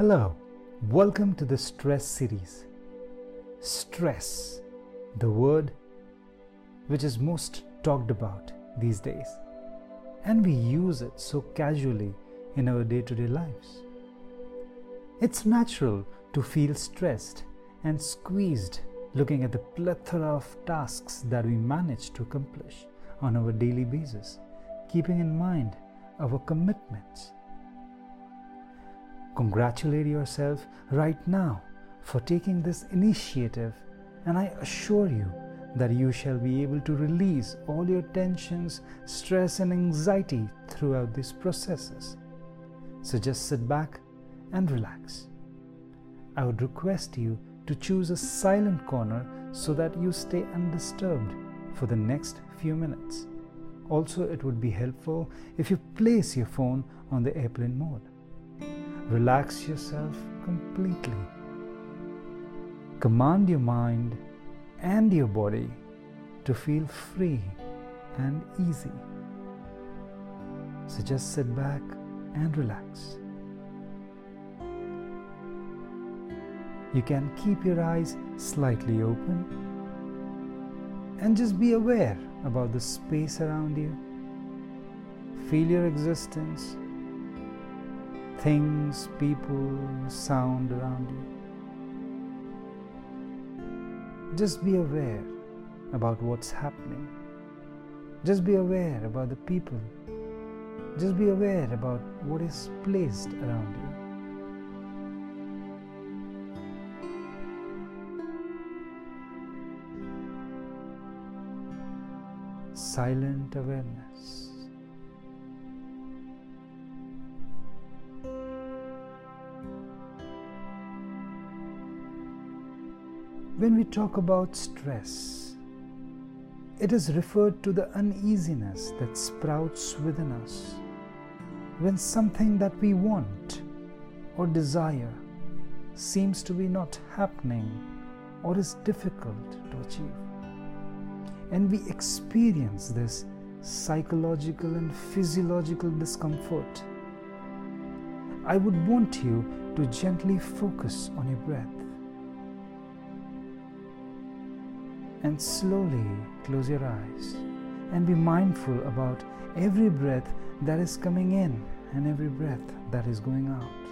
Hello, welcome to the stress series. Stress, the word which is most talked about these days, and we use it so casually in our day to day lives. It's natural to feel stressed and squeezed looking at the plethora of tasks that we manage to accomplish on our daily basis, keeping in mind our commitments. Congratulate yourself right now for taking this initiative, and I assure you that you shall be able to release all your tensions, stress, and anxiety throughout these processes. So just sit back and relax. I would request you to choose a silent corner so that you stay undisturbed for the next few minutes. Also, it would be helpful if you place your phone on the airplane mode. Relax yourself completely. Command your mind and your body to feel free and easy. So just sit back and relax. You can keep your eyes slightly open and just be aware about the space around you. Feel your existence, things, people, sound around you. Just be aware about what's happening. Just be aware about the people. Just be aware about what is placed around you. silent awareness. When we talk about stress, it is referred to the uneasiness that sprouts within us. When something that we want or desire seems to be not happening or is difficult to achieve. And we experience this psychological and physiological discomfort. I would want you to gently focus on your breath and slowly close your eyes and be mindful about every breath that is coming in and every breath that is going out.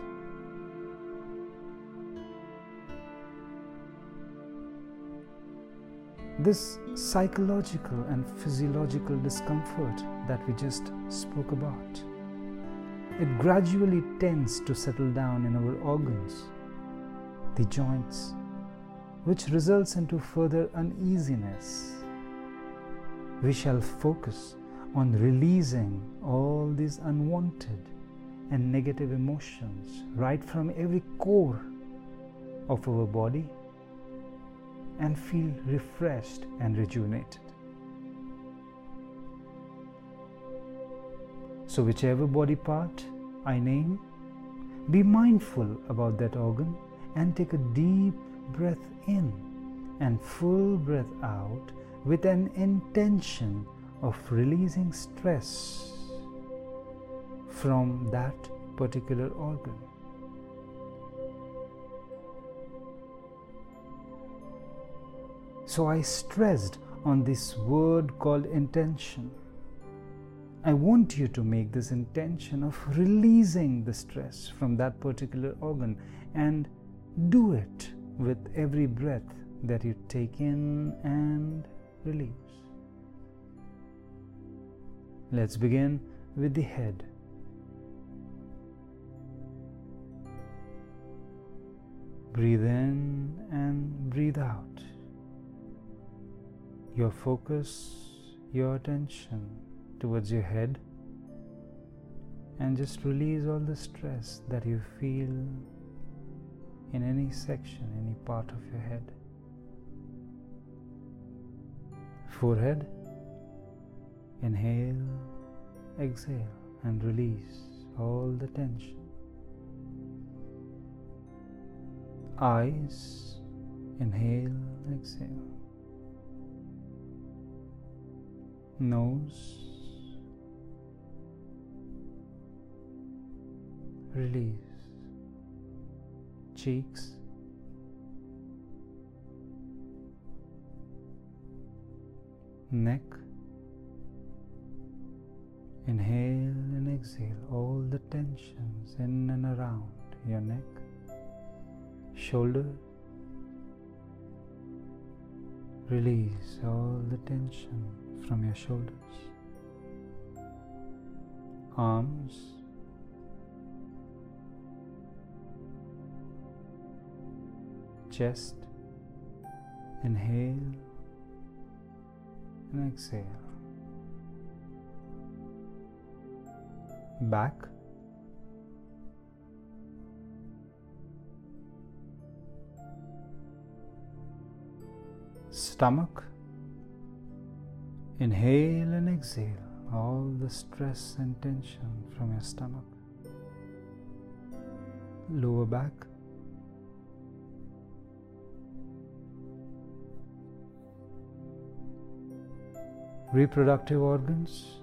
this psychological and physiological discomfort that we just spoke about. It gradually tends to settle down in our organs, the joints, which results into further uneasiness. We shall focus on releasing all these unwanted and negative emotions right from every core of our body and feel refreshed and rejuvenated. So, whichever body part I name, be mindful about that organ and take a deep breath in and full breath out with an intention of releasing stress from that particular organ. So I stressed on this word called intention. I want you to make this intention of releasing the stress from that particular organ and do it with every breath that you take in and release. Let's begin with the head. Breathe in and breathe out your focus, your attention towards your head, and just release all the stress that you feel in any section, any part of your head. Forehead, inhale, exhale, and release all the tension. Eyes, inhale, exhale. nose, release, cheeks. Neck. Inhale and exhale all the tensions in and around your neck, shoulder. Release all the tension from your shoulders, arms, chest. Inhale and exhale. Back. Stomach. Inhale and exhale all the stress and tension from your stomach. Lower back. Reproductive organs,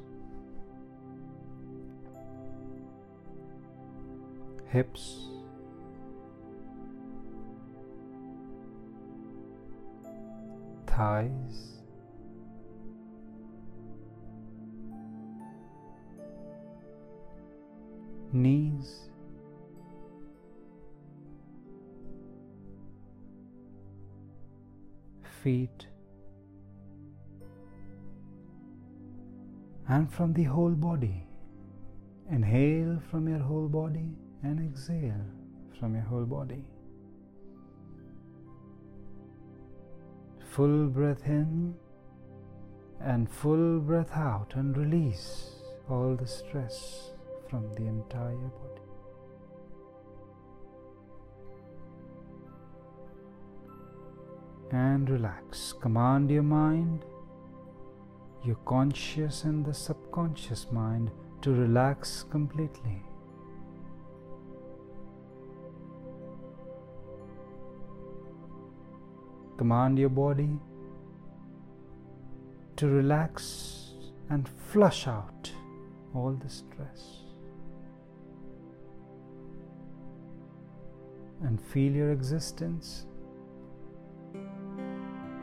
hips, thighs, knees. Feet, and from the whole body. Inhale from your whole body and exhale from your whole body. Full breath in and full breath out and release all the stress from the entire body. And relax. Command your mind your conscious and the subconscious mind to relax completely. Command your body to relax and flush out all the stress. And feel your existence,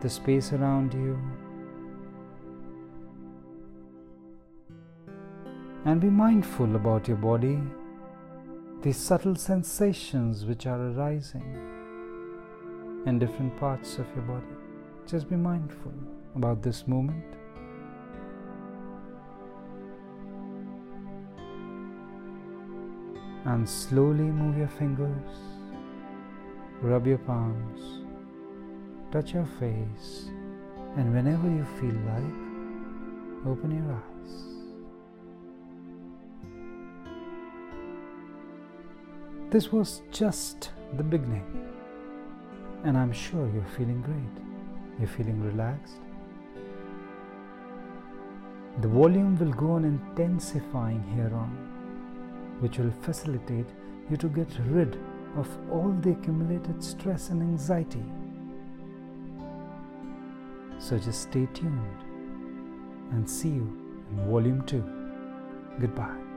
the space around you, and be mindful about your body, the subtle sensations which are arising in different parts of your body. Just be mindful about this moment. And slowly move your fingers, rub your palms, touch your face, and whenever you feel like, open your eyes. This was just the beginning, and I'm sure you're feeling great. You're feeling relaxed. The volume will go on intensifying here on, which will facilitate you to get rid of all the accumulated stress and anxiety. So just stay tuned and see you in volume 2. Goodbye.